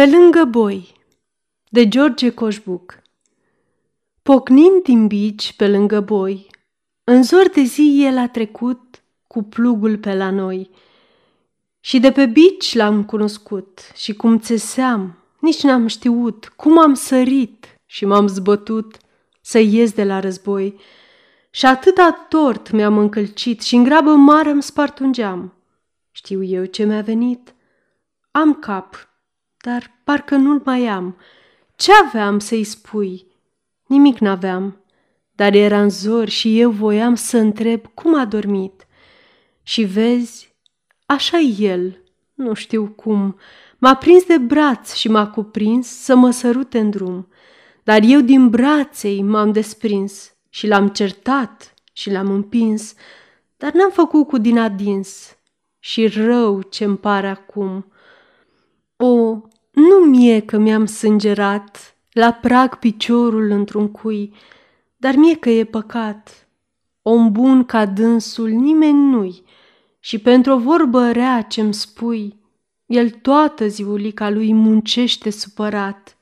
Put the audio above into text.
Pe lângă boi de George Coșbuc Pocnind din bici pe lângă boi, în zor de zi el a trecut cu plugul pe la noi. Și de pe bici l-am cunoscut și cum țeseam, nici n-am știut cum am sărit și m-am zbătut să ies de la război. Și atâta tort mi-am încălcit și în grabă mare îmi spart un geam. Știu eu ce mi-a venit? Am cap, dar parcă nu-l mai am. Ce aveam să-i spui? Nimic n-aveam, dar era în zor și eu voiam să întreb cum a dormit. Și vezi, așa el, nu știu cum, m-a prins de braț și m-a cuprins să mă sărute în drum. Dar eu din braței m-am desprins și l-am certat și l-am împins, dar n-am făcut cu din adins și rău ce-mi pare acum. O, nu mie că mi-am sângerat la prag piciorul într-un cui, dar mie că e păcat. Om bun ca dânsul nimeni nu-i și pentru o vorbă rea ce-mi spui, el toată ziulica lui muncește supărat.